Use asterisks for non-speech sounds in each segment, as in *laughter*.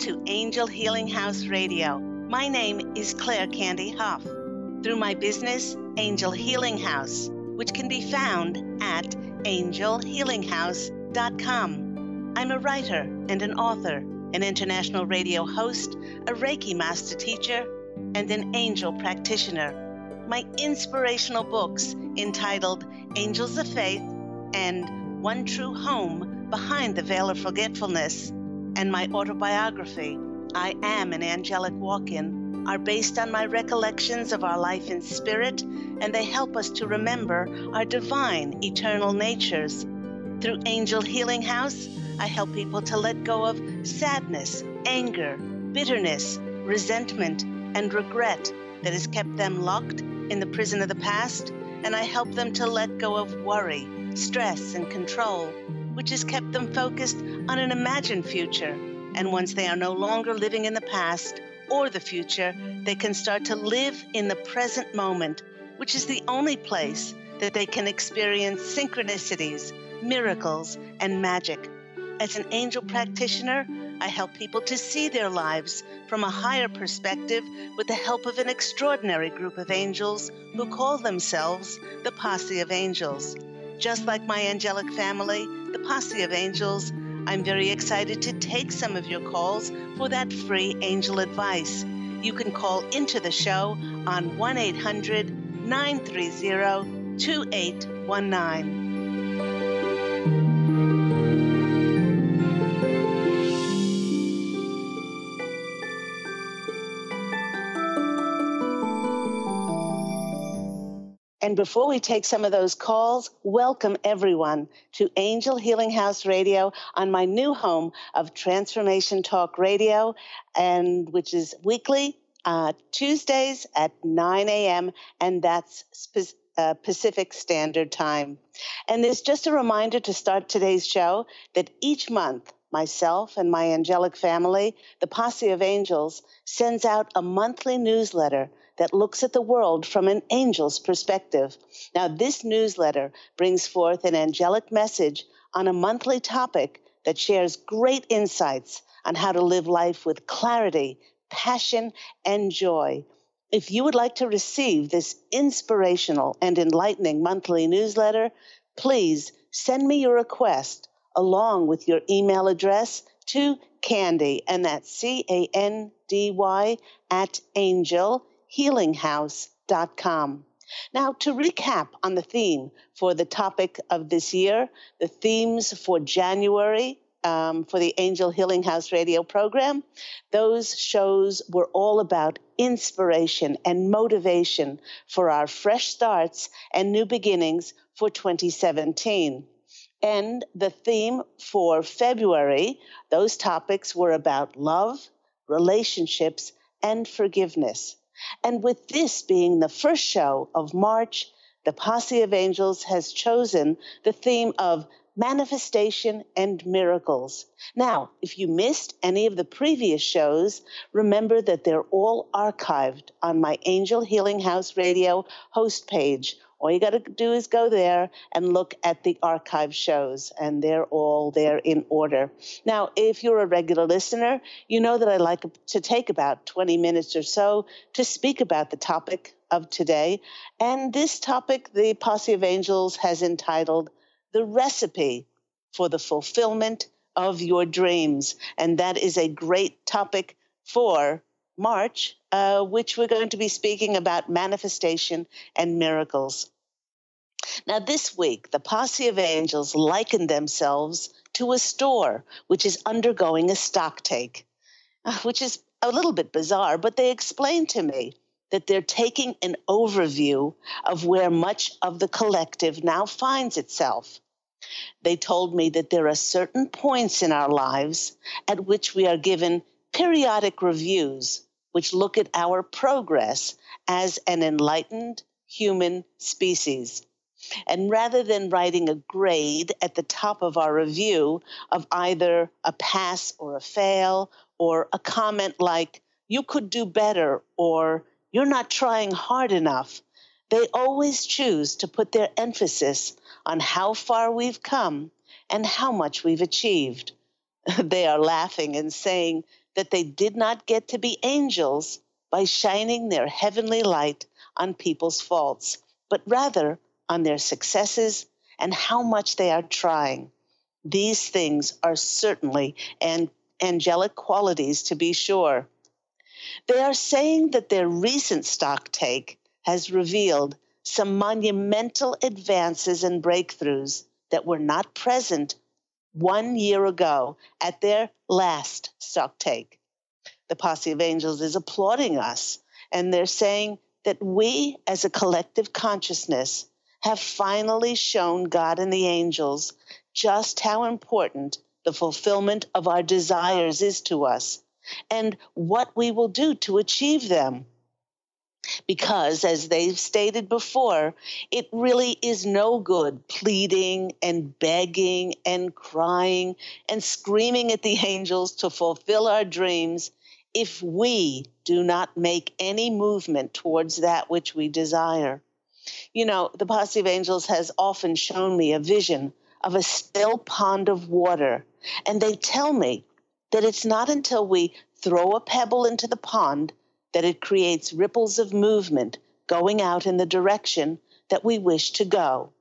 To Angel Healing House Radio. My name is Claire Candy Hough. Through my business, Angel Healing House, which can be found at angelhealinghouse.com. I'm a writer and an author, an international radio host, a Reiki master teacher, and an angel practitioner. My inspirational books entitled Angels of Faith and One True Home Behind the Veil of Forgetfulness and my autobiography, I Am an Angelic Walk In, are based on my recollections of our life in spirit, and they help us to remember our divine, eternal natures. Through Angel Healing House, I help people to let go of sadness, anger, bitterness, resentment, and regret that has kept them locked in the prison of the past, and I help them to let go of worry, stress, and control which has kept them focused on an imagined future. And once they are no longer living in the past or the future, they can start to live in the present moment, which is the only place that they can experience synchronicities, miracles, and magic. As an angel practitioner, I help people to see their lives from a higher perspective with the help of an extraordinary group of angels who call themselves the Posse of Angels. Just like my angelic family, the Posse of Angels, I'm very excited to take some of your calls for that free angel advice. You can call into the show on 1 800 930 2819. And before we take some of those calls, welcome everyone to Angel Healing House Radio on my new home of Transformation Talk Radio, and which is weekly uh, Tuesdays at 9 a.m. and that's spe- uh, Pacific Standard Time. And there's just a reminder to start today's show that each month myself and my angelic family, the Posse of Angels, sends out a monthly newsletter that looks at the world from an angel's perspective. Now, this newsletter brings forth an angelic message on a monthly topic that shares great insights on how to live life with clarity, passion, and joy. If you would like to receive this inspirational and enlightening monthly newsletter, please send me your request along with your email address to Candy, and that's C A N D Y at angel healinghouse.com. Now, to recap on the theme for the topic of this year, the themes for January um, for the Angel Healing House radio program, those shows were all about inspiration and motivation for our fresh starts and new beginnings for 2017. And the theme for February, those topics were about love, relationships, and forgiveness. And with this being the first show of March, the Posse of Angels has chosen the theme of manifestation and miracles. Now, if you missed any of the previous shows, remember that they're all archived on my Angel Healing House Radio host page all you got to do is go there and look at the archive shows, and they're all there in order. Now, if you're a regular listener, you know that I like to take about 20 minutes or so to speak about the topic of today. And this topic, the Posse of Angels has entitled The Recipe for the Fulfillment of Your Dreams. And that is a great topic for March, uh, which we're going to be speaking about manifestation and miracles. Now, this week, the Posse of Angels likened themselves to a store which is undergoing a stock take, uh, which is a little bit bizarre, but they explained to me that they're taking an overview of where much of the collective now finds itself. They told me that there are certain points in our lives at which we are given periodic reviews which look at our progress as an enlightened human species. And rather than writing a grade at the top of our review of either a pass or a fail, or a comment like, you could do better, or you're not trying hard enough, they always choose to put their emphasis on how far we've come and how much we've achieved. *laughs* they are laughing and saying that they did not get to be angels by shining their heavenly light on people's faults, but rather on their successes and how much they are trying. These things are certainly an angelic qualities, to be sure. They are saying that their recent stock take has revealed some monumental advances and breakthroughs that were not present one year ago at their last stock take. The Posse of Angels is applauding us, and they're saying that we, as a collective consciousness, have finally shown God and the angels just how important the fulfillment of our desires is to us and what we will do to achieve them. Because, as they've stated before, it really is no good pleading and begging and crying and screaming at the angels to fulfill our dreams if we do not make any movement towards that which we desire. You know, the Posse of Angels has often shown me a vision of a still pond of water, and they tell me that it's not until we throw a pebble into the pond that it creates ripples of movement going out in the direction that we wish to go.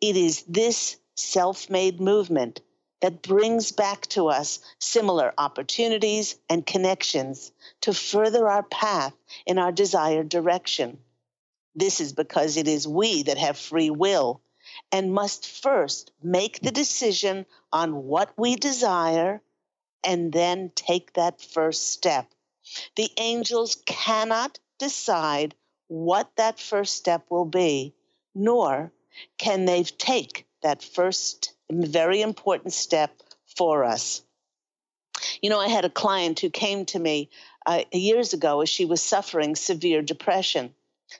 It is this self made movement that brings back to us similar opportunities and connections to further our path in our desired direction. This is because it is we that have free will and must first make the decision on what we desire and then take that first step. The angels cannot decide what that first step will be, nor can they take that first very important step for us. You know, I had a client who came to me uh, years ago as she was suffering severe depression.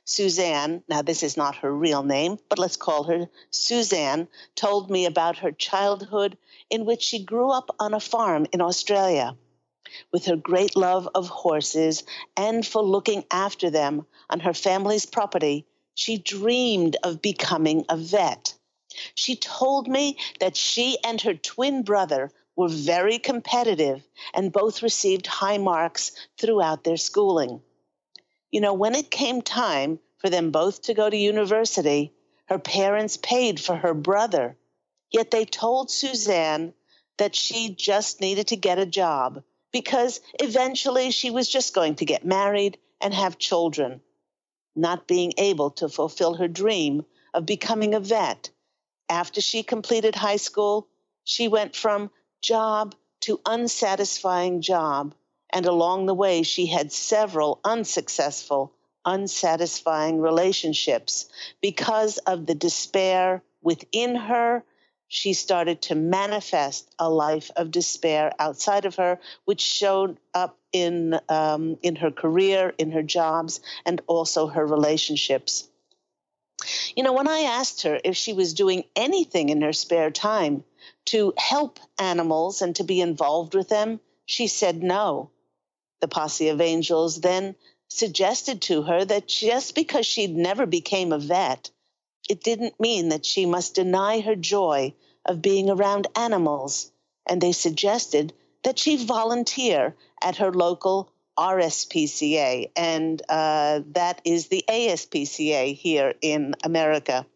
Suzanne, now this is not her real name, but let's call her Suzanne, told me about her childhood in which she grew up on a farm in Australia. With her great love of horses and for looking after them on her family's property, she dreamed of becoming a vet. She told me that she and her twin brother were very competitive and both received high marks throughout their schooling. You know, when it came time for them both to go to university, her parents paid for her brother, yet they told Suzanne that she just needed to get a job because eventually she was just going to get married and have children. Not being able to fulfill her dream of becoming a vet after she completed high school, she went from job to unsatisfying job. And along the way, she had several unsuccessful, unsatisfying relationships. Because of the despair within her, she started to manifest a life of despair outside of her, which showed up in, um, in her career, in her jobs, and also her relationships. You know, when I asked her if she was doing anything in her spare time to help animals and to be involved with them, she said no. The posse of angels then suggested to her that just because she'd never became a vet, it didn't mean that she must deny her joy of being around animals, and they suggested that she volunteer at her local RSPCA, and uh, that is the ASPCA here in America.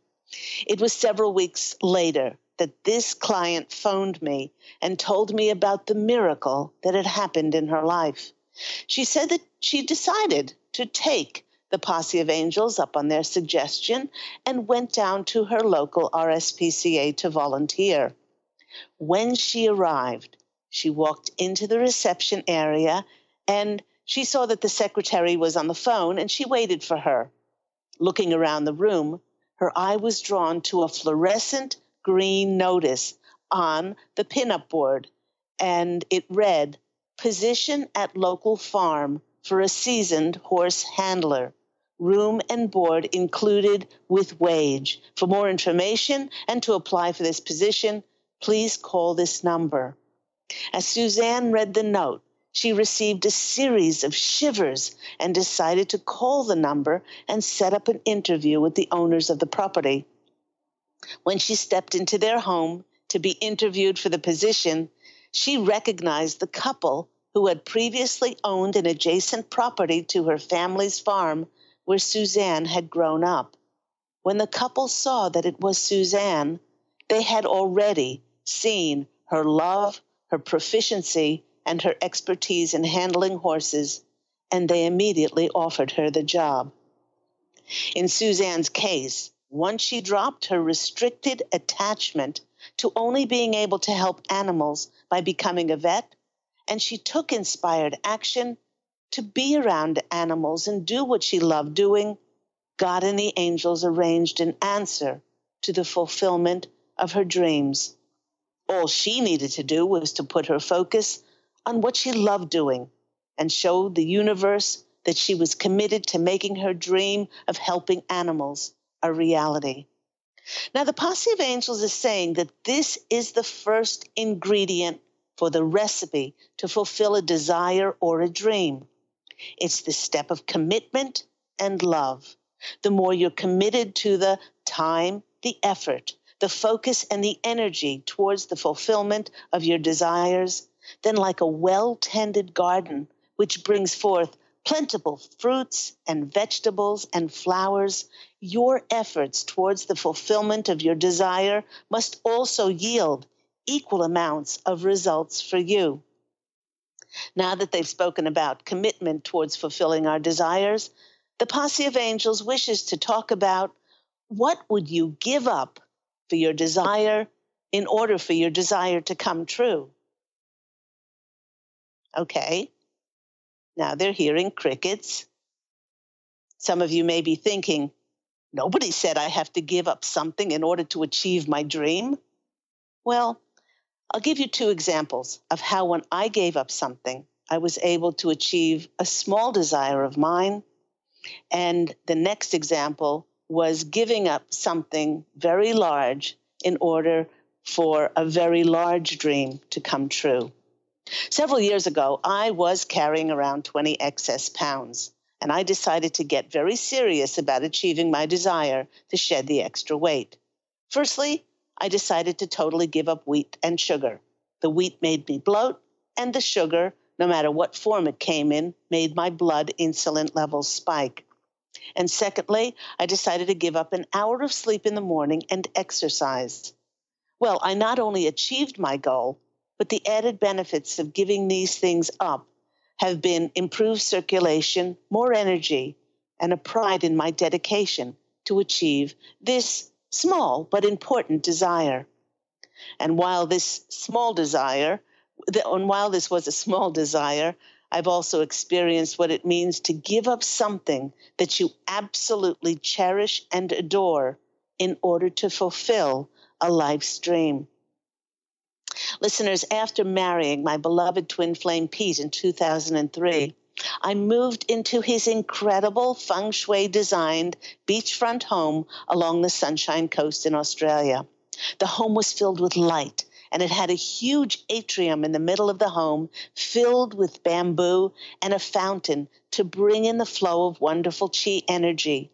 It was several weeks later that this client phoned me and told me about the miracle that had happened in her life. She said that she decided to take the posse of angels up on their suggestion and went down to her local RSPCA to volunteer. When she arrived, she walked into the reception area and She saw that the secretary was on the phone and she waited for her. Looking around the room, her eye was drawn to a fluorescent green notice on the pinup board, and it read, Position at local farm for a seasoned horse handler. Room and board included with wage. For more information and to apply for this position, please call this number. As Suzanne read the note, she received a series of shivers and decided to call the number and set up an interview with the owners of the property. When she stepped into their home to be interviewed for the position, she recognized the couple who had previously owned an adjacent property to her family's farm where Suzanne had grown up. When the couple saw that it was Suzanne, they had already seen her love, her proficiency, and her expertise in handling horses, and they immediately offered her the job. In Suzanne's case, once she dropped her restricted attachment to only being able to help animals by becoming a vet, and she took inspired action to be around animals and do what she loved doing, God and the angels arranged an answer to the fulfillment of her dreams. All she needed to do was to put her focus on what she loved doing and show the universe that she was committed to making her dream of helping animals a reality. Now, the posse of angels is saying that this is the first ingredient for the recipe to fulfill a desire or a dream. It's the step of commitment and love. The more you're committed to the time, the effort, the focus, and the energy towards the fulfillment of your desires, then, like a well tended garden, which brings forth plentiful fruits and vegetables and flowers, your efforts towards the fulfillment of your desire must also yield equal amounts of results for you. Now that they've spoken about commitment towards fulfilling our desires, the posse of angels wishes to talk about what would you give up for your desire in order for your desire to come true? Okay. Now they're hearing crickets. Some of you may be thinking, nobody said I have to give up something in order to achieve my dream. Well, I'll give you two examples of how when I gave up something, I was able to achieve a small desire of mine. And the next example was giving up something very large in order for a very large dream to come true. Several years ago, I was carrying around 20 excess pounds, and I decided to get very serious about achieving my desire to shed the extra weight. Firstly, I decided to totally give up wheat and sugar. The wheat made me bloat, and the sugar, no matter what form it came in, made my blood insulin levels spike. And secondly, I decided to give up an hour of sleep in the morning and exercise. Well, I not only achieved my goal, but the added benefits of giving these things up have been improved circulation, more energy, and a pride in my dedication to achieve this small but important desire. And while this small desire, and while this was a small desire, I've also experienced what it means to give up something that you absolutely cherish and adore in order to fulfill a life's dream. Listeners, after marrying my beloved twin flame Pete in 2003, I moved into his incredible feng shui designed beachfront home along the Sunshine Coast in Australia. The home was filled with light, and it had a huge atrium in the middle of the home filled with bamboo and a fountain to bring in the flow of wonderful chi energy.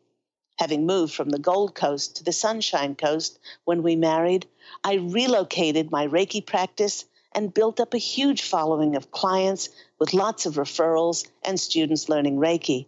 Having moved from the Gold Coast to the Sunshine Coast when we married, I relocated my Reiki practice and built up a huge following of clients with lots of referrals and students learning Reiki.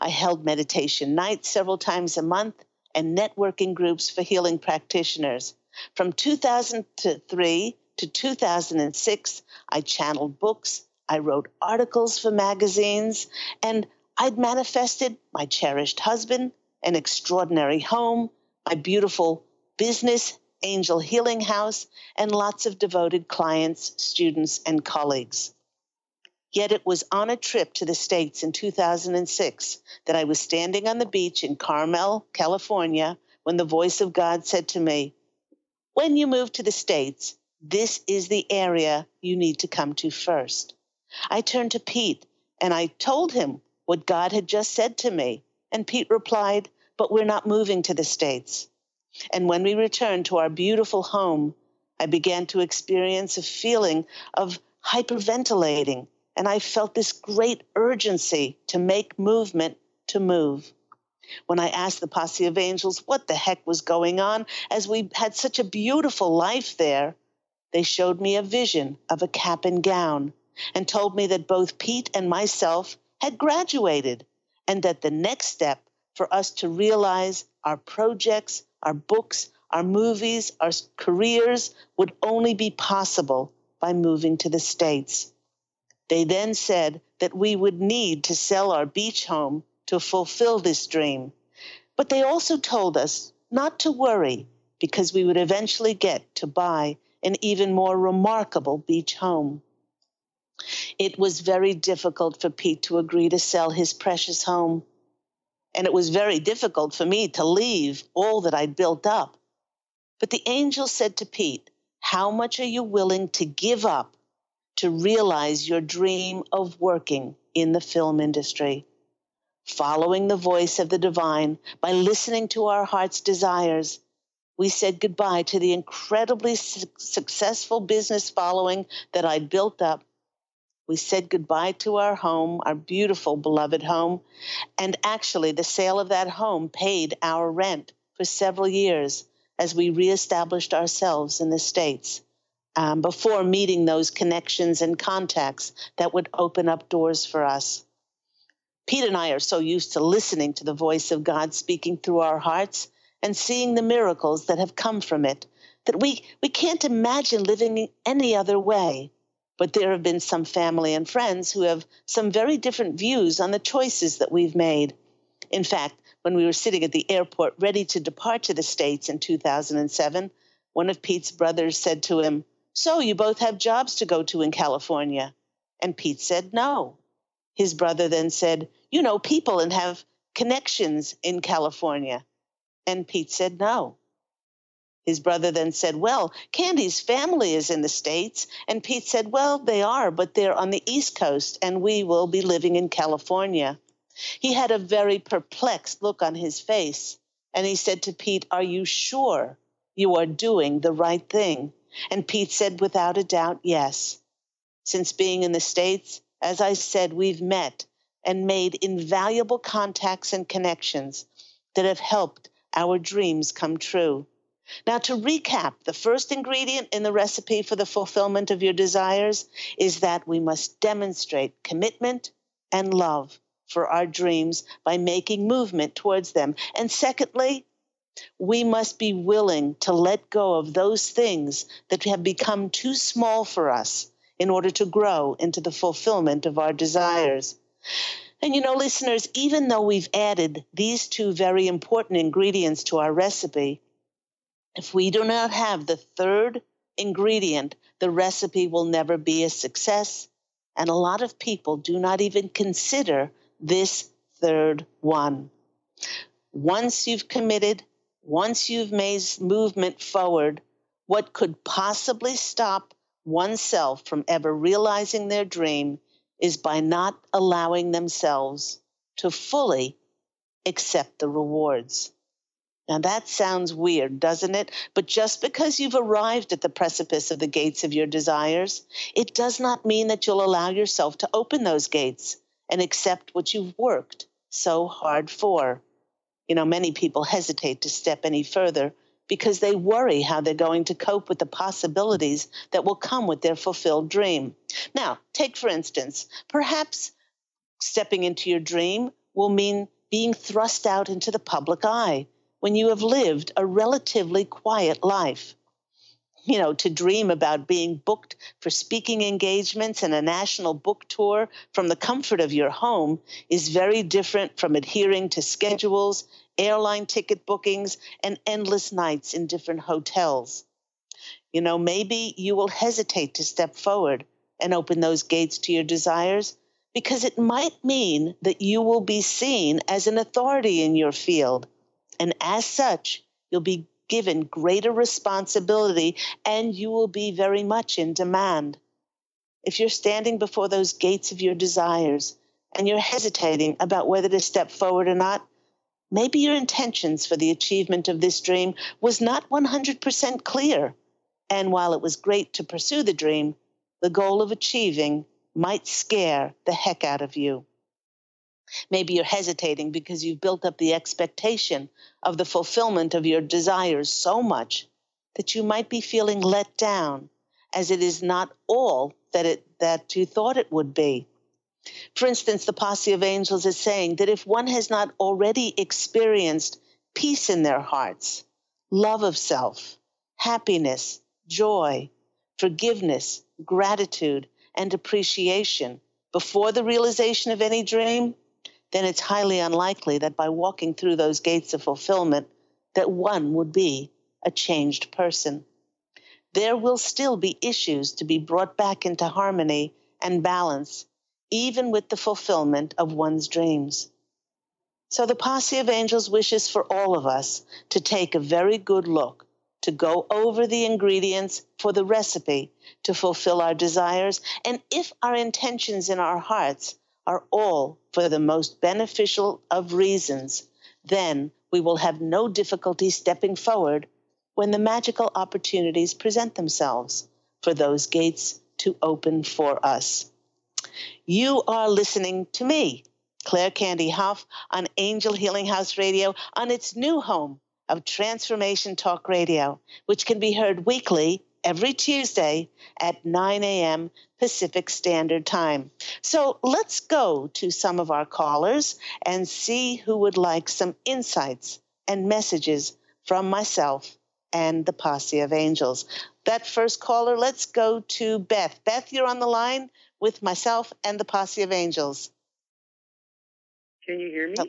I held meditation nights several times a month and networking groups for healing practitioners. From 2003 to 2006, I channeled books, I wrote articles for magazines, and I'd manifested my cherished husband, an extraordinary home, my beautiful business Angel Healing House, and lots of devoted clients, students, and colleagues. Yet it was on a trip to the States in 2006 that I was standing on the beach in Carmel, California, when the voice of God said to me, When you move to the States, this is the area you need to come to first. I turned to Pete and I told him what God had just said to me. And Pete replied, But we're not moving to the States. And when we returned to our beautiful home, I began to experience a feeling of hyperventilating and I felt this great urgency to make movement to move. When I asked the posse of angels what the heck was going on, as we had such a beautiful life there, they showed me a vision of a cap and gown and told me that both Pete and myself had graduated and that the next step for us to realize our projects, our books, our movies, our careers would only be possible by moving to the States. They then said that we would need to sell our beach home to fulfill this dream. But they also told us not to worry because we would eventually get to buy an even more remarkable beach home. It was very difficult for Pete to agree to sell his precious home. And it was very difficult for me to leave all that I'd built up. But the angel said to Pete, How much are you willing to give up to realize your dream of working in the film industry. Following the voice of the divine by listening to our heart's desires, we said goodbye to the incredibly su- successful business following that I'd built up. We said goodbye to our home, our beautiful, beloved home, and actually, the sale of that home paid our rent for several years as we reestablished ourselves in the States um, before meeting those connections and contacts that would open up doors for us. Pete and I are so used to listening to the voice of God speaking through our hearts and seeing the miracles that have come from it that we, we can't imagine living any other way. But there have been some family and friends who have some very different views on the choices that we've made. In fact, when we were sitting at the airport ready to depart to the States in 2007, one of Pete's brothers said to him, so you both have jobs to go to in California. And Pete said, No. His brother then said, You know people and have connections in California. And Pete said, No. His brother then said, Well, Candy's family is in the States. And Pete said, Well, they are, but they're on the East Coast, and we will be living in California. He had a very perplexed look on his face. And he said to Pete, Are you sure you are doing the right thing? And Pete said, without a doubt, yes. Since being in the States, as I said, we've met and made invaluable contacts and connections that have helped our dreams come true. Now, to recap, the first ingredient in the recipe for the fulfillment of your desires is that we must demonstrate commitment and love for our dreams by making movement towards them. And secondly, we must be willing to let go of those things that have become too small for us in order to grow into the fulfillment of our desires. And you know, listeners, even though we've added these two very important ingredients to our recipe, if we do not have the third ingredient, the recipe will never be a success. And a lot of people do not even consider this third one. Once you've committed once you've made movement forward, what could possibly stop oneself from ever realizing their dream is by not allowing themselves to fully accept the rewards. Now that sounds weird, doesn't it? But just because you've arrived at the precipice of the gates of your desires, it does not mean that you'll allow yourself to open those gates and accept what you've worked so hard for. You know, many people hesitate to step any further because they worry how they're going to cope with the possibilities that will come with their fulfilled dream. Now, take for instance, perhaps stepping into your dream will mean being thrust out into the public eye when you have lived a relatively quiet life you know, to dream about being booked for speaking engagements and a national book tour from the comfort of your home is very different from adhering to schedules, airline ticket bookings, and endless nights in different hotels. You know, maybe you will hesitate to step forward and open those gates to your desires? Because it might mean that you will be seen as an authority in your field. And as such, you'll be given greater responsibility and you will be very much in demand. If you're standing before those gates of your desires and you're hesitating about whether to step forward or not, maybe your intentions for the achievement of this dream was not 100% clear. And while it was great to pursue the dream, the goal of achieving might scare the heck out of you. Maybe you're hesitating because you've built up the expectation of the fulfillment of your desires so much that you might be feeling let down as it is not all that it that you thought it would be. For instance, the posse of angels is saying that if one has not already experienced peace in their hearts, love of self, happiness, joy, forgiveness, gratitude, and appreciation before the realization of any dream, then it's highly unlikely that by walking through those gates of fulfillment that one would be a changed person. There will still be issues to be brought back into harmony and balance, even with the fulfillment of one's dreams. So the posse of angels wishes for all of us to take a very good look, to go over the ingredients for the recipe to fulfill our desires, and if our intentions in our hearts are all for the most beneficial of reasons, then we will have no difficulty stepping forward when the magical opportunities present themselves for those gates to open for us. You are listening to me, Claire Candy Hough, on Angel Healing House Radio on its new home of Transformation Talk Radio, which can be heard weekly every Tuesday at 9 a.m. Pacific Standard Time. So let's go to some of our callers and see who would like some insights and messages from myself and the posse of angels. That first caller, let's go to Beth. Beth, you're on the line with myself and the posse of angels. Can you hear me? Oh,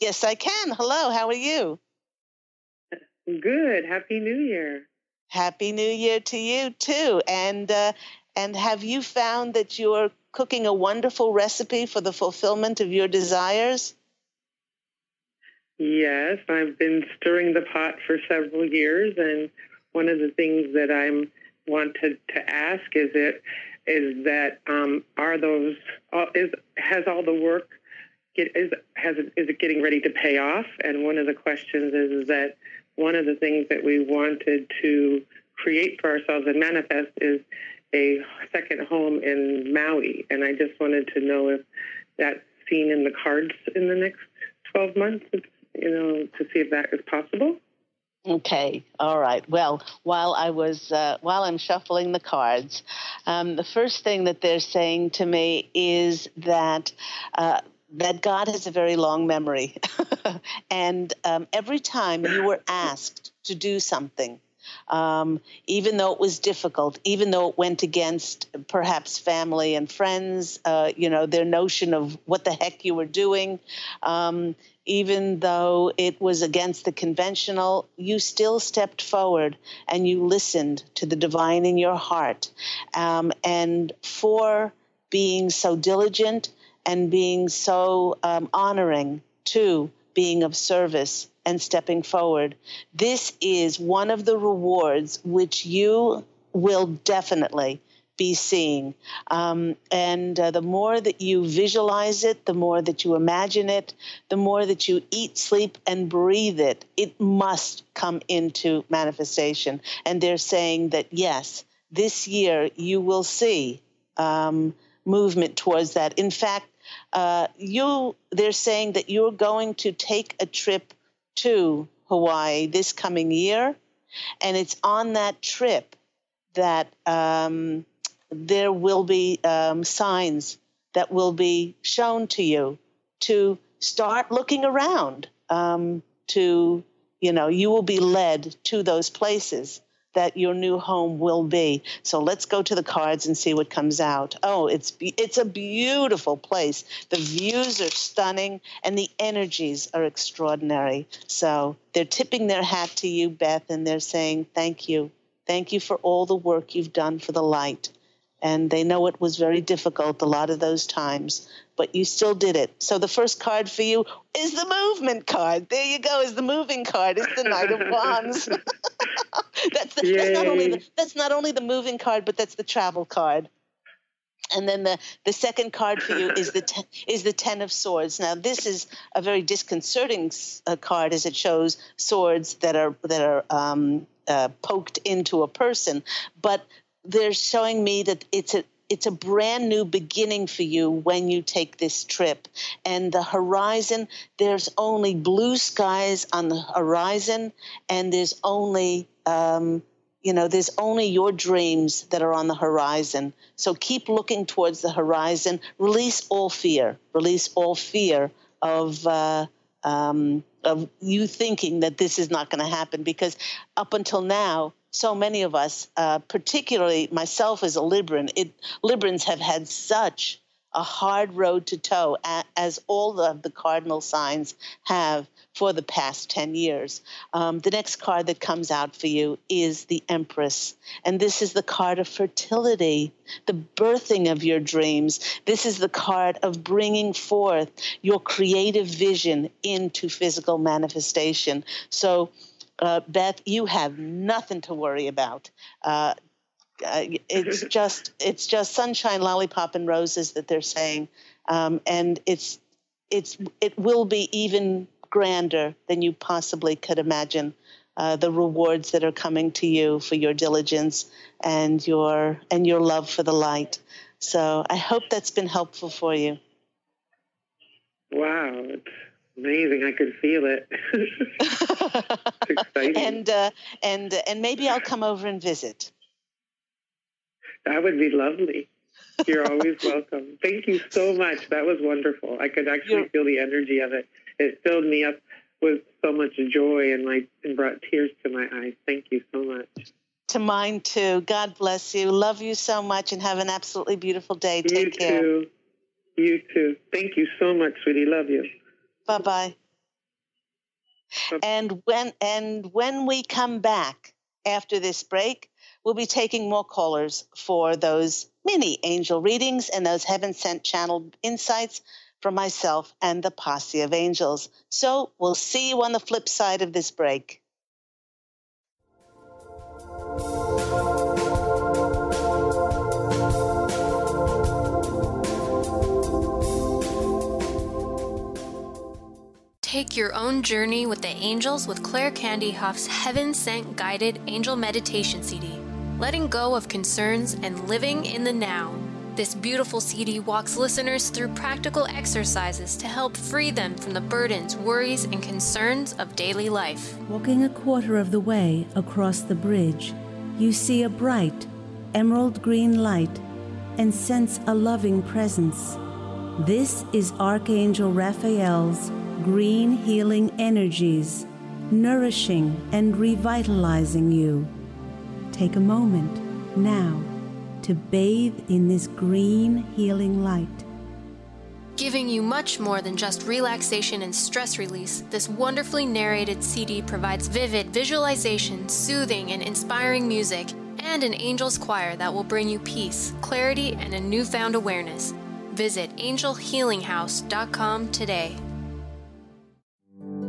yes, I can. Hello, how are you? Good. Happy New Year. Happy New Year to you too. And uh, and have you found that you're cooking a wonderful recipe for the fulfillment of your desires? Yes, I've been stirring the pot for several years, and one of the things that I'm wanted to ask is it is that um, are those is has all the work get, is has is it getting ready to pay off? And one of the questions is, is that one of the things that we wanted to create for ourselves and manifest is a second home in Maui. And I just wanted to know if that's seen in the cards in the next 12 months, you know, to see if that is possible. Okay, all right. Well, while I was uh, while I'm shuffling the cards, um, the first thing that they're saying to me is that uh, that God has a very long memory. *laughs* and um, every time you were asked to do something, um, even though it was difficult, even though it went against perhaps family and friends, uh, you know, their notion of what the heck you were doing, um, even though it was against the conventional, you still stepped forward and you listened to the divine in your heart. Um, and for being so diligent, and being so um, honoring to being of service and stepping forward. This is one of the rewards which you will definitely be seeing. Um, and uh, the more that you visualize it, the more that you imagine it, the more that you eat, sleep, and breathe it, it must come into manifestation. And they're saying that, yes, this year you will see um, movement towards that. In fact, uh, you they're saying that you're going to take a trip to Hawaii this coming year, and it's on that trip that um, there will be um, signs that will be shown to you to start looking around. Um, to you know, you will be led to those places that your new home will be. So let's go to the cards and see what comes out. Oh, it's it's a beautiful place. The views are stunning and the energies are extraordinary. So they're tipping their hat to you, Beth, and they're saying thank you. Thank you for all the work you've done for the light. and they know it was very difficult a lot of those times, but you still did it. So the first card for you is the movement card. There you go, is the moving card. It's the Knight of *laughs* Wands. *laughs* that's, the, that's not only the, that's not only the moving card, but that's the travel card. And then the, the second card for you is the *laughs* ten, is the ten of swords. Now this is a very disconcerting uh, card as it shows swords that are that are um, uh, poked into a person, but they're showing me that it's a it's a brand new beginning for you when you take this trip. And the horizon, there's only blue skies on the horizon, and there's only, um, you know, there's only your dreams that are on the horizon. So keep looking towards the horizon. Release all fear. Release all fear of. Uh, um, of you thinking that this is not going to happen because up until now so many of us, uh, particularly myself as a Libran, it, have had such a hard road to toe, as all of the cardinal signs have for the past 10 years. Um, the next card that comes out for you is the Empress. And this is the card of fertility, the birthing of your dreams. This is the card of bringing forth your creative vision into physical manifestation. So, uh, Beth, you have nothing to worry about. Uh, uh, it's *laughs* just it's just sunshine, lollipop, and roses that they're saying, um, and it's it's it will be even grander than you possibly could imagine. Uh, the rewards that are coming to you for your diligence and your and your love for the light. So I hope that's been helpful for you. Wow, it's amazing. I could feel it. *laughs* it's exciting. And uh, and and maybe I'll come over and visit. That would be lovely. You're always *laughs* welcome. Thank you so much. That was wonderful. I could actually You're... feel the energy of it. It filled me up with so much joy and my and brought tears to my eyes. Thank you so much. To mine too. God bless you. Love you so much and have an absolutely beautiful day. Take you care. Too. You too. Thank you so much, sweetie. Love you. Bye bye. And when and when we come back after this break, we'll be taking more callers for those mini angel readings and those heaven sent channeled insights from myself and the posse of angels. So we'll see you on the flip side of this break. Take your own journey with the angels with Claire Candy Hough's Heaven Sent Guided Angel Meditation CD. Letting go of concerns and living in the now. This beautiful CD walks listeners through practical exercises to help free them from the burdens, worries, and concerns of daily life. Walking a quarter of the way across the bridge, you see a bright, emerald green light and sense a loving presence. This is Archangel Raphael's green healing energies, nourishing and revitalizing you. Take a moment now to bathe in this green healing light. Giving you much more than just relaxation and stress release, this wonderfully narrated CD provides vivid visualization, soothing and inspiring music, and an angel's choir that will bring you peace, clarity, and a newfound awareness. Visit angelhealinghouse.com today.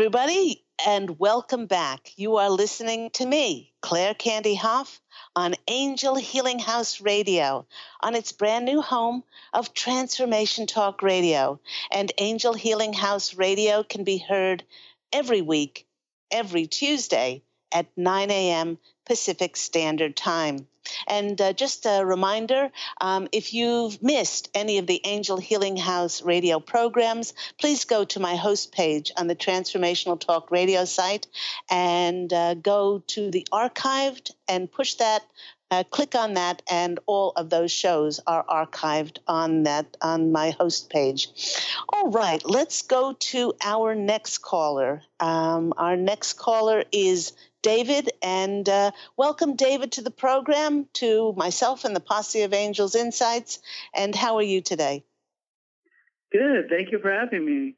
everybody, and welcome back. You are listening to me, Claire Candy Hough, on Angel Healing House Radio, on its brand new home of Transformation Talk Radio. And Angel Healing House Radio can be heard every week, every Tuesday at 9 a.m. Pacific Standard Time. And uh, just a reminder um, if you've missed any of the Angel Healing House radio programs, please go to my host page on the Transformational Talk radio site and uh, go to the archived and push that uh, click on that, and all of those shows are archived on that on my host page. All right, let's go to our next caller. Um, our next caller is David, and uh, welcome, David, to the program, to myself and the Posse of Angels Insights. And how are you today? Good. Thank you for having me.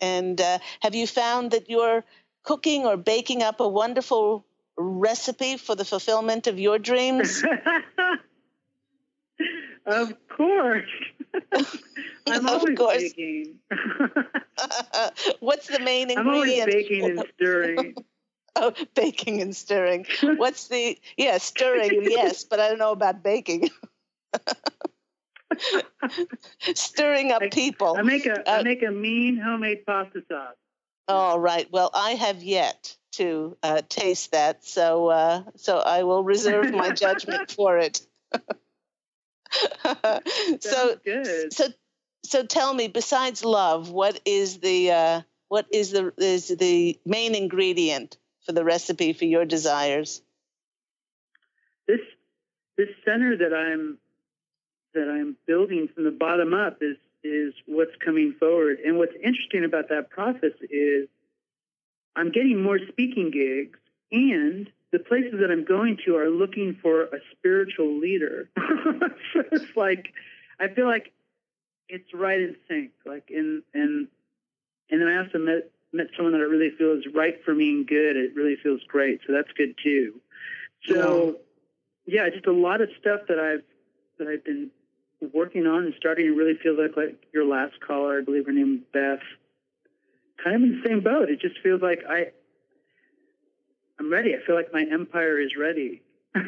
And uh, have you found that you're cooking or baking up a wonderful recipe for the fulfillment of your dreams? *laughs* of course. *laughs* I'm of always course. baking. *laughs* What's the main ingredient? I'm always baking and stirring. Oh, *laughs* baking and stirring. What's the yeah stirring? yes, but I don't know about baking. *laughs* stirring up I- people. I make a Uh, I make a mean homemade pasta sauce. All right. Well, I have yet to uh, taste that, so uh, so I will reserve my judgment *laughs* for it. so good. so so tell me, besides love, what is the uh, what is the is the main ingredient for the recipe for your desires? This this center that I'm that I'm building from the bottom up is is what's coming forward. And what's interesting about that process is I'm getting more speaking gigs and the places that I'm going to are looking for a spiritual leader. *laughs* so it's like I feel like it's right in sync. Like in and and then I also met met someone that I really feels right for me and good. It really feels great. So that's good too. So yeah, just a lot of stuff that I've that I've been working on and starting to really feel like like your last caller, I believe her name was Beth, kind of in the same boat. It just feels like I I'm ready. I feel like my empire is ready. *laughs*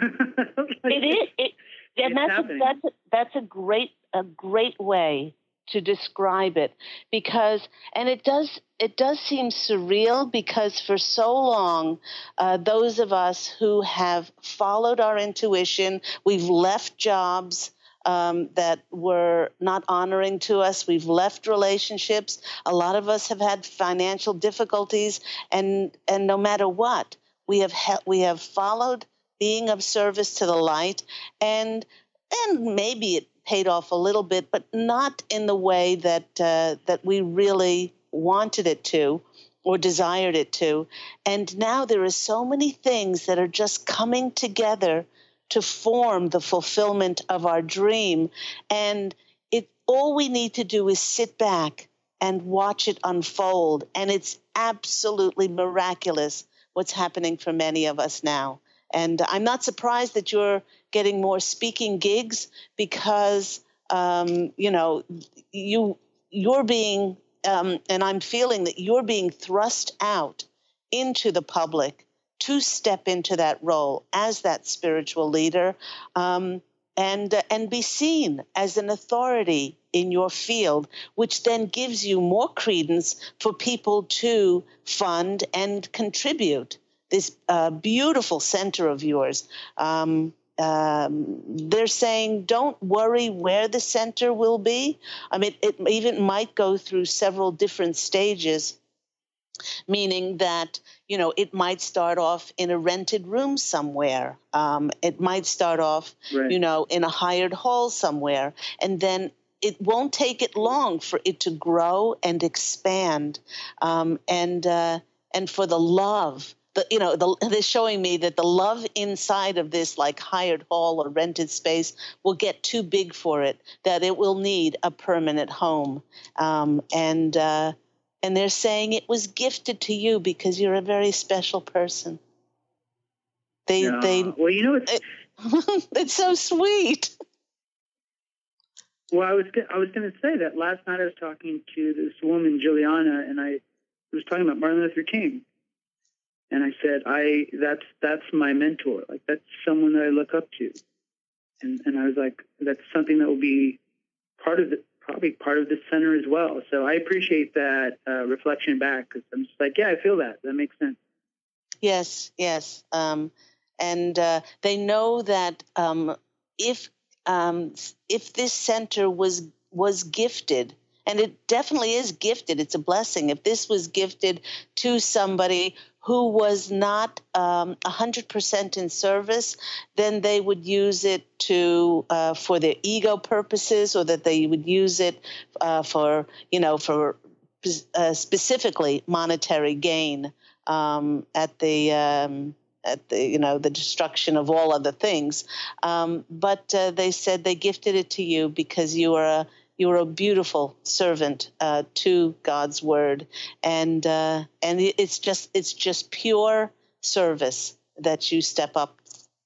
It is. It, and It's that's a, that's a, that's a great a great way to describe it because and it does it does seem surreal because for so long uh, those of us who have followed our intuition we've left jobs um, that were not honoring to us. We've left relationships. A lot of us have had financial difficulties, and and no matter what, we have he- we have followed being of service to the light, and and maybe it paid off a little bit, but not in the way that uh, that we really wanted it to or desired it to. And now there are so many things that are just coming together to form the fulfillment of our dream. And it all we need to do is sit back and watch it unfold. And it's absolutely miraculous what's happening for many of us now. And I'm not surprised that you're getting more speaking gigs because um, you know you you're being um, and I'm feeling that you're being thrust out into the public to step into that role as that spiritual leader um, and uh, and be seen as an authority in your field, which then gives you more credence for people to fund and contribute this uh, beautiful center of yours. Um, um, they're saying don't worry where the center will be. I mean, it even might go through several different stages meaning that you know it might start off in a rented room somewhere um, it might start off Right. you know in a hired hall somewhere and then it won't take it long for it to grow and expand um, and uh, and for the love the, you know the, they're showing me that the love inside of this like hired hall or rented space will get too big for it that it will need a permanent home um, and uh, and they're saying it was gifted to you because you're a very special person. They Yeah. they well, you know, it's, *laughs* it's so sweet. well, I was I was going to say that last night I was talking to this woman, Juliana, and I was talking about Martin Luther King, and I said, I that's that's my mentor, like that's someone that I look up to, and and I was like, that's something that will be part of the probably part of the center as well. So I appreciate that uh, reflection back because I'm just like, yeah, I feel that. That makes sense. Yes, yes. Um, and uh, they know that um, if um, if this center was was gifted, and it definitely is gifted, it's a blessing. If this was gifted to somebody who was not um, 100% in service, then they would use it to uh, for their ego purposes, or that they would use it uh, for you know for uh, specifically monetary gain um, at the um, at the you know the destruction of all other things. Um, but uh, they said they gifted it to you because you are a you are a beautiful servant uh, to God's word, and uh, and it's just it's just pure service that you step up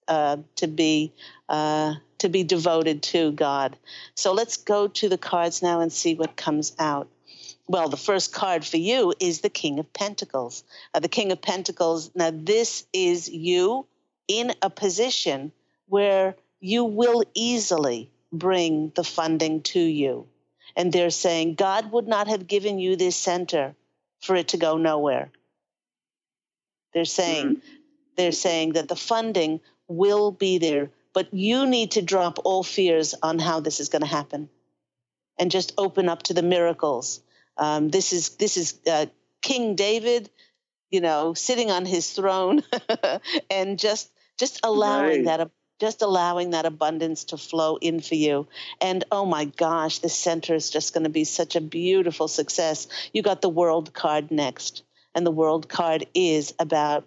uh, to be uh, to be devoted to God. So let's go to the cards now and see what comes out well, the first card for you is the King of Pentacles. Uh, the King of Pentacles, now, this is you in a position where you will easily bring the funding to you. And they're saying, God would not have given you this center for it to go nowhere. They're saying, mm-hmm. they're saying that the funding will be there, but you need to drop all fears on how this is going to happen and just open up to the miracles um, this is this is uh, King David, you know, sitting on his throne, *laughs* and just just allowing right. that just allowing that abundance to flow in for you. And oh my gosh, this center is just going to be such a beautiful success. You got the world card next, and the world card is about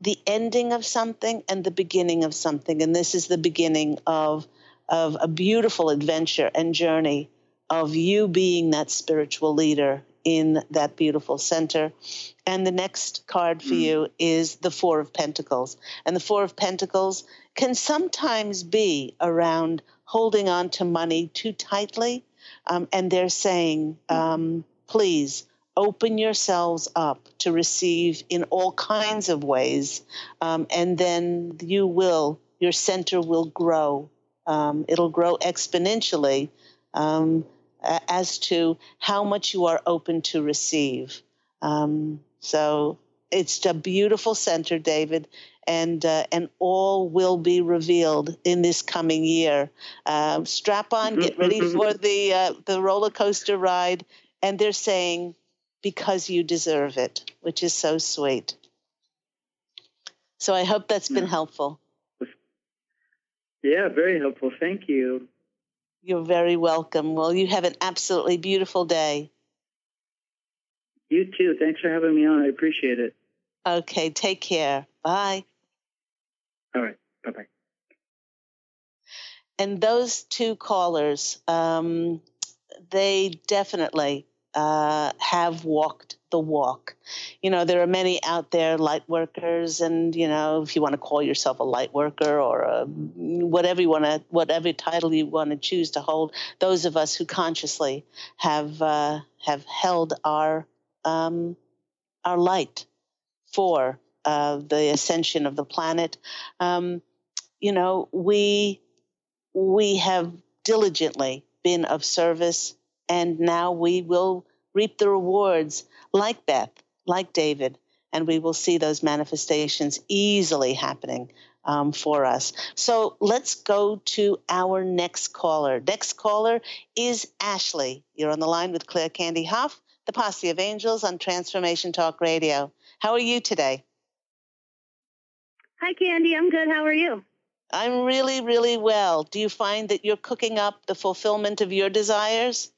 the ending of something and the beginning of something. And this is the beginning of of a beautiful adventure and journey of you being that spiritual leader in that beautiful center. And the next card for mm. you is the Four of Pentacles. And the Four of Pentacles can sometimes be around holding on to money too tightly. Um, and they're saying, um, please open yourselves up to receive in all kinds of ways. Um, and then you will, your center will grow. Um, it'll grow exponentially. Um, as to how much you are open to receive. Um, so it's a beautiful center, David, and uh, and all will be revealed in this coming year. Uh, strap on, get ready for the uh, the roller coaster ride, and they're saying because you deserve it, which is so sweet. So I hope that's been helpful. Yeah, very helpful. Thank you. You're very welcome. Well, you have an absolutely beautiful day. You too. Thanks for having me on. I appreciate it. Okay, take care. Bye. All right. Bye bye. And those two callers, um, they definitely uh, have walked the walk. You know, there are many out there, light workers, and you know, if you want to call yourself a light worker or a, whatever you want to, whatever title you want to choose to hold, those of us who consciously have uh, have held our um, our light for uh, the ascension of the planet, um, you know, we we have diligently been of service and now we will reap the rewards like Beth, like David, and we will see those manifestations easily happening um, for us. So let's go to our next caller. Next caller is Ashley. You're on the line with Claire Candy Hough, the Posse of Angels on Transformation Talk Radio. How are you today? Hi, Candy. I'm good. How are you? I'm really, really well. Do you find that you're cooking up the fulfillment of your desires?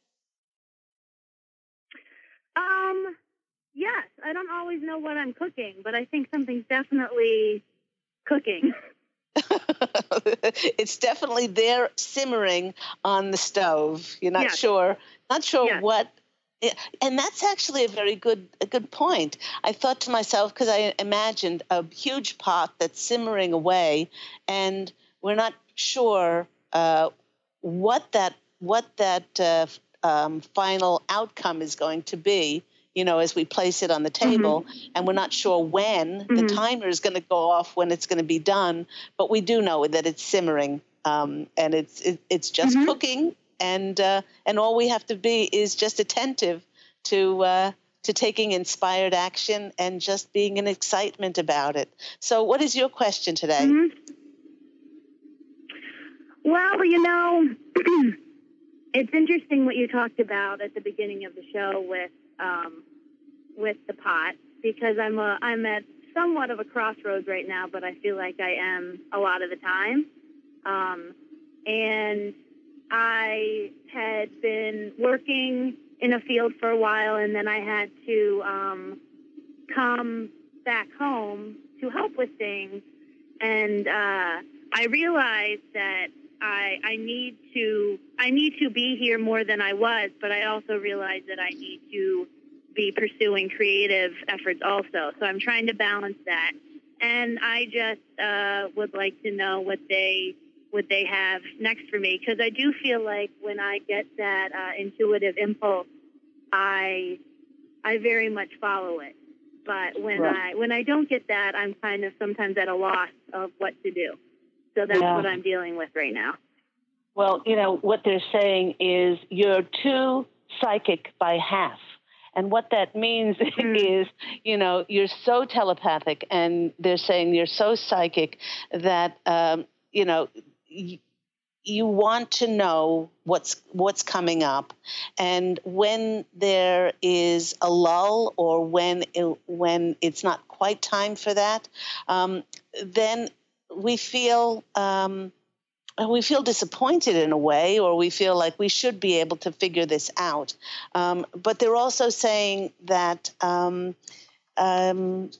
Um, yes. I don't always know what I'm cooking, but I think something's definitely cooking. *laughs* *laughs* it's definitely there simmering on the stove. You're not yes. sure, not sure yes. what. And that's actually a very good a good point. I thought to myself because I imagined a huge pot that's simmering away, and we're not sure uh, what that what that uh, um, final outcome is going to be you know as we place it on the mm-hmm. table mm-hmm. and we're not sure when mm-hmm. the timer is going to go off when it's going to be done but we do know that it's simmering um, and it's it, it's just mm-hmm. cooking and uh, and all we have to be is just attentive to uh, to taking inspired action and just being in excitement about it. So, what is your question today? Mm-hmm. Well, you know, *clears throat* it's interesting what you talked about at the beginning of the show with um, with the pot because I'm a I'm at somewhat of a crossroads right now, but I feel like I am a lot of the time. Um, and I had been working in a field for a while, and then I had to um, come back home to help with things. And uh, I realized that I, I need to I need to be here more than I was, but I also realized that I need to be pursuing creative efforts also. So I'm trying to balance that. And I just uh, would like to know what they what they have next for me because I do feel like when I get that uh, intuitive impulse, I I very much follow it. But when right. I when I don't get that, I'm kind of sometimes at a loss of what to do. So that's yeah. what I'm dealing with right now. Well, you know what they're saying is you're too psychic by half. And what that means *laughs* mm. is, you know, you're so telepathic, and they're saying you're so psychic that, um, you know, you want to know what's what's coming up, and when there is a lull or when it, when it's not quite time for that, um, then we feel. Um, we feel disappointed in a way, or we feel like we should be able to figure this out. Um, but they're also saying that um, um,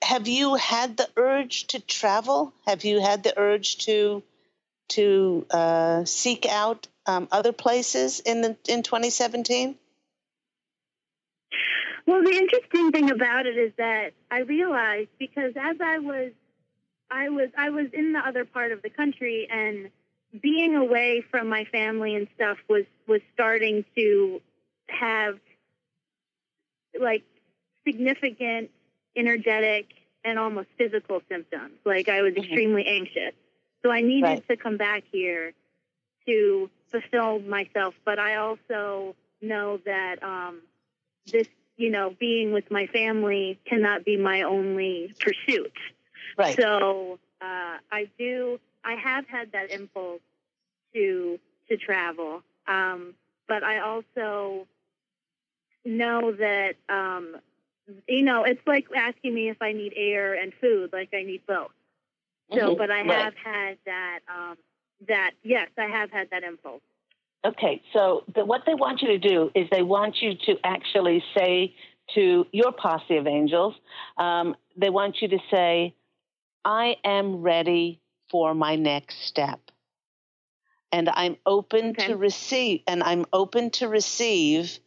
have you had the urge to travel? Have you had the urge to to uh, seek out um, other places in the in 2017? Well, the interesting thing about it is that I realized because as I was I was I was in the other part of the country and being away from my family and stuff was was starting to have like significant energetic and almost physical symptoms. Like I was mm-hmm. extremely anxious. So I needed right. to come back here to fulfill myself. But I also know that um, this, you know, being with my family cannot be my only pursuit. Right. So uh, I do. I have had that impulse to to travel, um, but I also know that um, you know it's like asking me if I need air and food. Like I need both. So, mm-hmm. but I right. have had that. Um, that yes, I have had that impulse. Okay, so the, what they want you to do is they want you to actually say to your posse of angels, um, they want you to say, I am ready for my next step. And I'm open okay. to receive, and I'm open to receive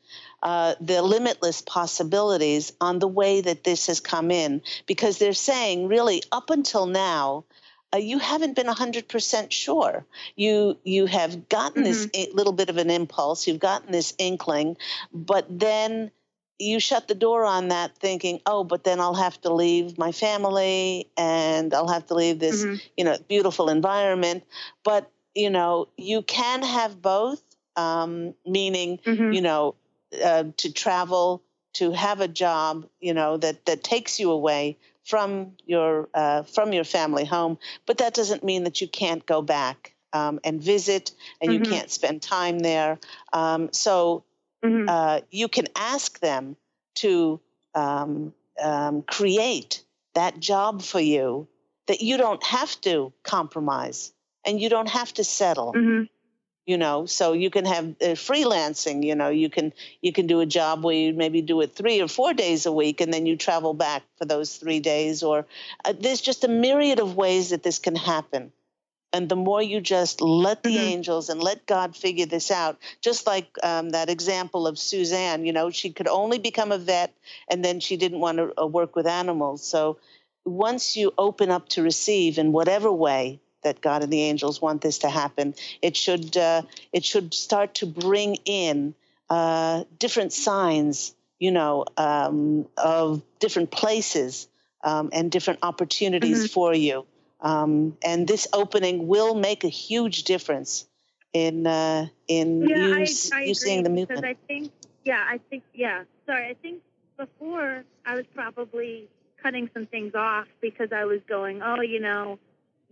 uh, the limitless possibilities on the way that this has come in, because they're saying, really, up until now, uh, you haven't been 100% sure. You you have gotten mm-hmm. this little bit of an impulse, you've gotten this inkling, but then you shut the door on that thinking, oh, but then I'll have to leave my family and I'll have to leave this, mm-hmm. you know, beautiful environment. But, you know, you can have both, um, meaning, mm-hmm. you know, uh, to travel, to have a job, you know, that, that takes you away from your uh, from your family home. But that doesn't mean that you can't go back um, and visit and mm-hmm. you can't spend time there. Um, so mm-hmm. uh, you can ask them to um, um, create that job for you that you don't have to compromise and you don't have to settle. Mm-hmm. You know, so you can have uh, freelancing. You know, you can you can do a job where you maybe do it three or four days a week, and then you travel back for those three days. Or uh, there's just a myriad of ways that this can happen and the more you just let the mm-hmm. angels and let God figure this out, just like um, that example of Suzanne, you know, she could only become a vet and then she didn't want to uh, work with animals. So once you open up to receive in whatever way that God and the angels want this to happen, it should uh, it should start to bring in uh, different signs, you know, um, of different places um, and different opportunities mm-hmm. for you. Um, and this opening will make a huge difference in uh, in yeah, you, I, I you seeing the movement. Because I think, yeah, I think, yeah. Sorry, I think before I was probably cutting some things off because I was going, oh, you know,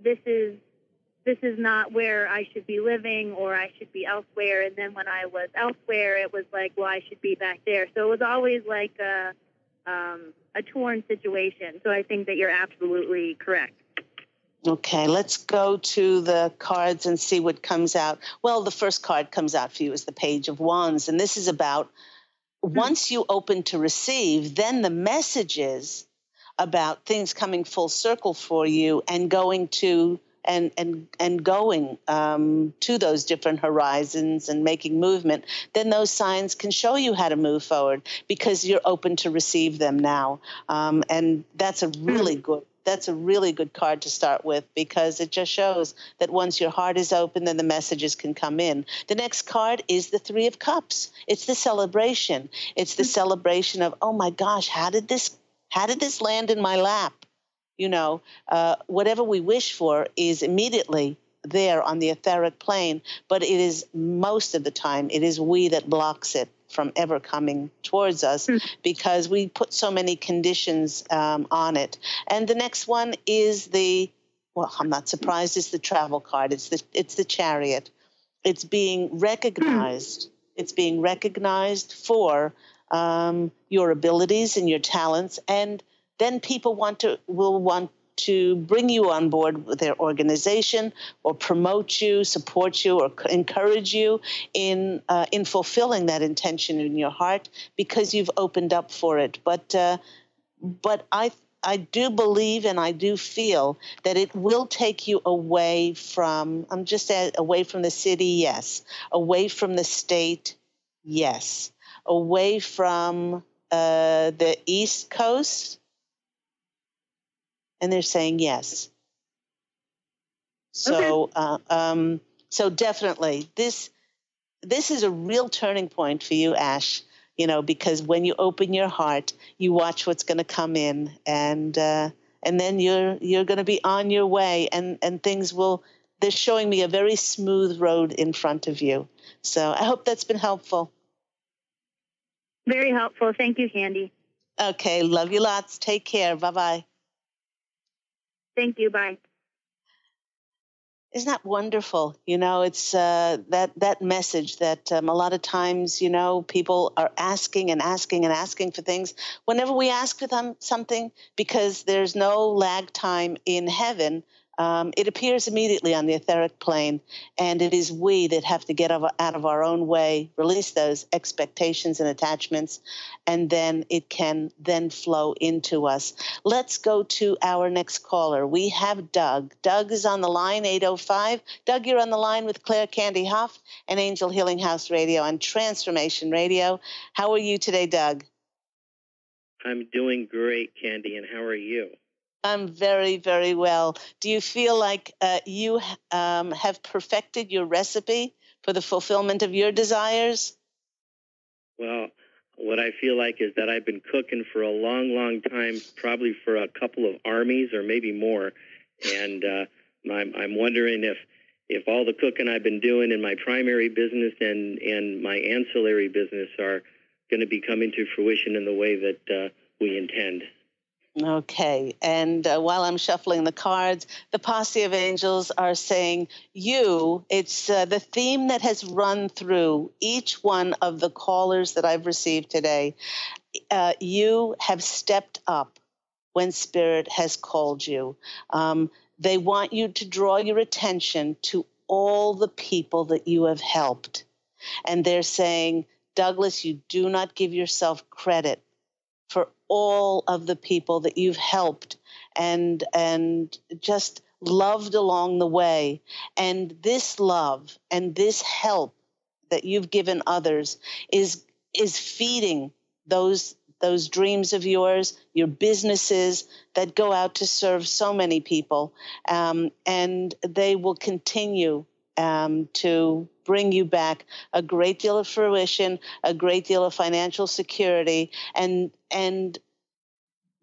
this is this is not where I should be living or I should be elsewhere. And then when I was elsewhere, it was like, well, I should be back there. So it was always like a, um, a torn situation. So I think that you're absolutely correct. Okay, let's go to the cards and see what comes out. Well, the first card comes out for you is the Page of Wands. And this is about mm-hmm. once you open to receive, then the messages about things coming full circle for you and going to and and and going um, to those different horizons and making movement, then those signs can show you how to move forward because you're open to receive them now, um, and that's a really good that's a really good card to start with because it just shows that once your heart is open, then the messages can come in. The next card is the Three of Cups. It's the celebration. It's the celebration of, oh my gosh, how did this how did this land in my lap? You know, uh, whatever we wish for is immediately there on the etheric plane, but it is most of the time, it is we that blocks it from ever coming towards us mm. because we put so many conditions um, on it. And the next one is the, well, I'm not surprised, it's the travel card, it's the, it's the chariot. It's being recognized. Mm. It's being recognized for um, your abilities and your talents and then people want to will want to bring you on board with their organization or promote you, support you, or encourage you in uh, in fulfilling that intention in your heart because you've opened up for it. But uh, but I I do believe and I do feel that it will take you away from I'm just away from the city, yes, away from the state, yes, away from uh, the East Coast and they're saying yes. So, okay. uh, um, so definitely this this is a real turning point for you, Ash. You know, because when you open your heart, you watch what's going to come in, and uh, and then you're you're going to be on your way, and and things will. They're showing me a very smooth road in front of you. So I hope that's been helpful. Very helpful. Thank you, Candy. Okay, love you lots. Take care. Bye bye. Thank you. Bye. Isn't that wonderful? You know, it's uh, that that message that um, a lot of times, you know, people are asking and asking and asking for things. Whenever we ask for them something, because there's no lag time in heaven, um, it appears immediately on the etheric plane, and it is we that have to get out of our own way, release those expectations and attachments, and then it can then flow into us. Let's go to our next caller. We have Doug. Doug is on the line, 805. Doug, you're on the line with Claire Candy Hough and Angel Healing House Radio and Transformation Radio. How are you today, Doug? I'm doing great, Candy, and how are you? I'm very, very well. Do you feel like uh, you um, have perfected your recipe for the fulfillment of your desires? Well, what I feel like is that I've been cooking for a long, long time, probably for a couple of armies or maybe more. And uh, I'm, I'm wondering if if all the cooking I've been doing in my primary business and and my ancillary business are going to be coming to fruition in the way that uh, we intend. Okay. And uh, while I'm shuffling the cards, the posse of angels are saying, You, it's uh, the theme that has run through each one of the callers that I've received today. Uh, you have stepped up when Spirit has called you. Um, they want you to draw your attention to all the people that you have helped. And they're saying, Douglas, you do not give yourself credit all of the people that you've helped and and just loved along the way. And this love and this help that you've given others is is feeding those those dreams of yours your businesses that go out to serve so many people. Um, and they will continue um, to bring you back a great deal of fruition, a great deal of financial security, and and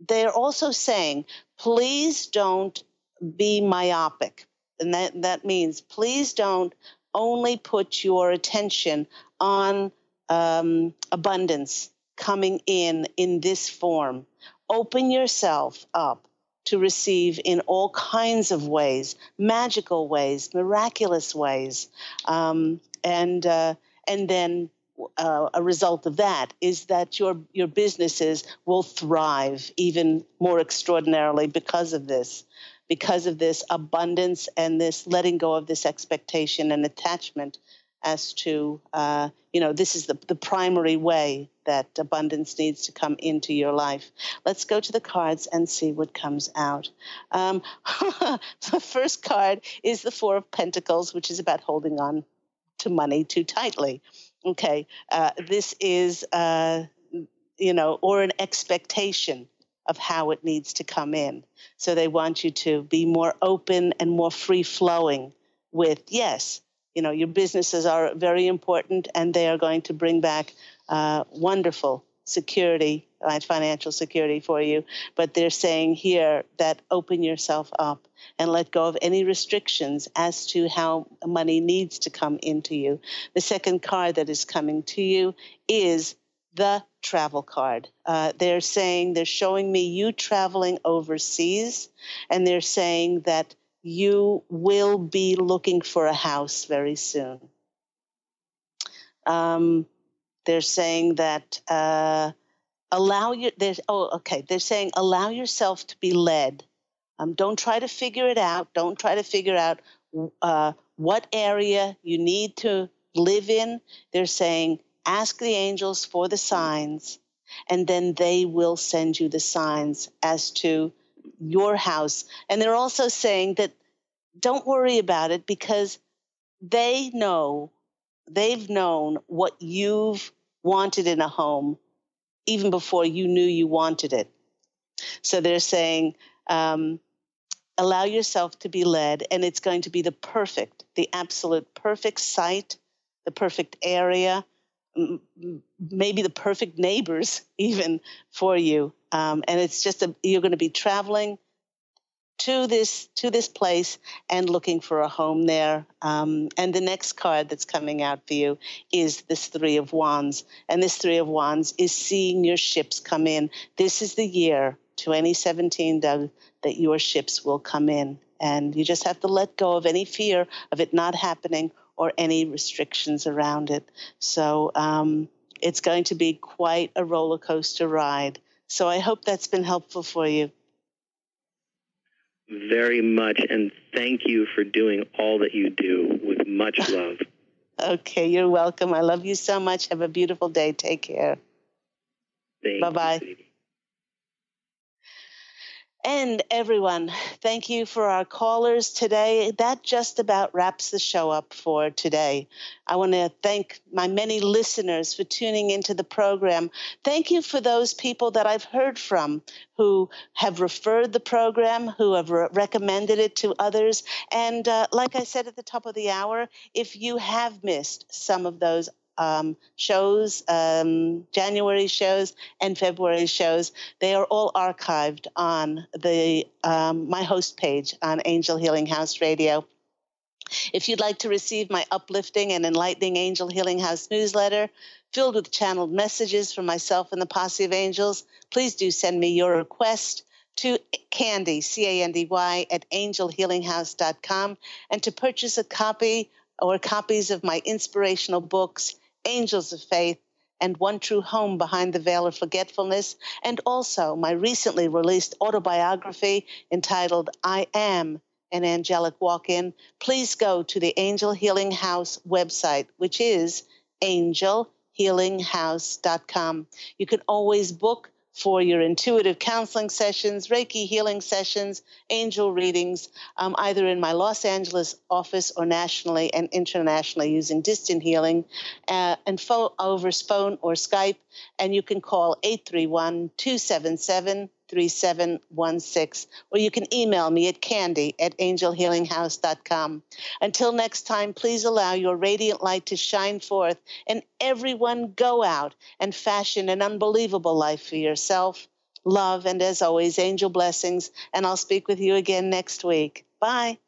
they're also saying, please don't be myopic, and that that means please don't only put your attention on um, abundance coming in in this form. Open yourself up to receive in all kinds of ways, magical ways, miraculous ways, um, and uh, and then uh, a result of that is that your your businesses will thrive even more extraordinarily because of this because of this abundance and this letting go of this expectation and attachment as to uh, you know this is the, the primary way that abundance needs to come into your life. Let's go to the cards and see what comes out. Um, *laughs* the first card is the four of pentacles which is about holding on to money too tightly. Okay uh, this is uh, you know or an expectation of how it needs to come in. So they want you to be more open and more free flowing with yes you know your businesses are very important and they are going to bring back uh, wonderful security uh, financial security for you but they're saying here that open yourself up and let go of any restrictions as to how money needs to come into you the second card that is coming to you is the travel card. Uh, they're saying, they're showing me you traveling overseas, and they're saying that you will be looking for a house very soon. Um, they're saying that uh, allow your oh okay they're saying allow yourself to be led. Um, don't try to figure it out. Don't try to figure out uh, what area you need to live in. They're saying ask the angels for the signs, and then they will send you the signs as to your house. And they're also saying that don't worry about it because they know, they've known what you've wanted in a home even before you knew you wanted it. So they're saying, um, allow yourself to be led, and it's going to be the perfect, the absolute perfect site, the perfect area, maybe the perfect neighbors *laughs* even for you. Um, and it's just a, you're going to be traveling to this to this place and looking for a home there. Um, and the next card that's coming out for you is this Three of Wands, and this Three of Wands is seeing your ships come in. This is the year 2017, Doug, that your ships will come in, and you just have to let go of any fear of it not happening or any restrictions around it. So um, it's going to be quite a roller coaster ride. So I hope that's been helpful for you. Very much. And thank you for doing all that you do with much *laughs* love. okay, you're welcome. I love you so much. Have a beautiful day. Take care. Bye bye. And everyone, thank you for our callers today. That just about wraps the show up for today. I want to thank my many listeners for tuning into the program. Thank you for those people that I've heard from who have referred the program, who have re- recommended it to others. And uh, like I said at the top of the hour, if you have missed some of those um, shows, um, January shows and February shows. They are all archived on the um, my host page on Angel Healing House Radio. If you'd like to receive my uplifting and enlightening Angel Healing House newsletter, filled with channeled messages from myself and the posse of angels, please do send me your request to Candy, C A N D Y, at angelhealinghouse.com and to purchase a copy or copies of my inspirational books, Angels of Faith, and One True Home Behind the Veil of Forgetfulness, and also my recently released autobiography entitled I Am an Angelic Walk In, please go to the Angel Healing House website, which is angelhealinghouse.com. You can always book for your intuitive counseling sessions, Reiki healing sessions, angel readings, um, either in my Los Angeles office or nationally and internationally using distant healing, uh, and fo- over phone or Skype. And you can call 831 277 3716, or you can email me at candy at angelhealinghouse.com. Until next time, please allow your radiant light to shine forth, and everyone go out and fashion an unbelievable life for yourself. Love, and as always, angel blessings, and I'll speak with you again next week. Bye.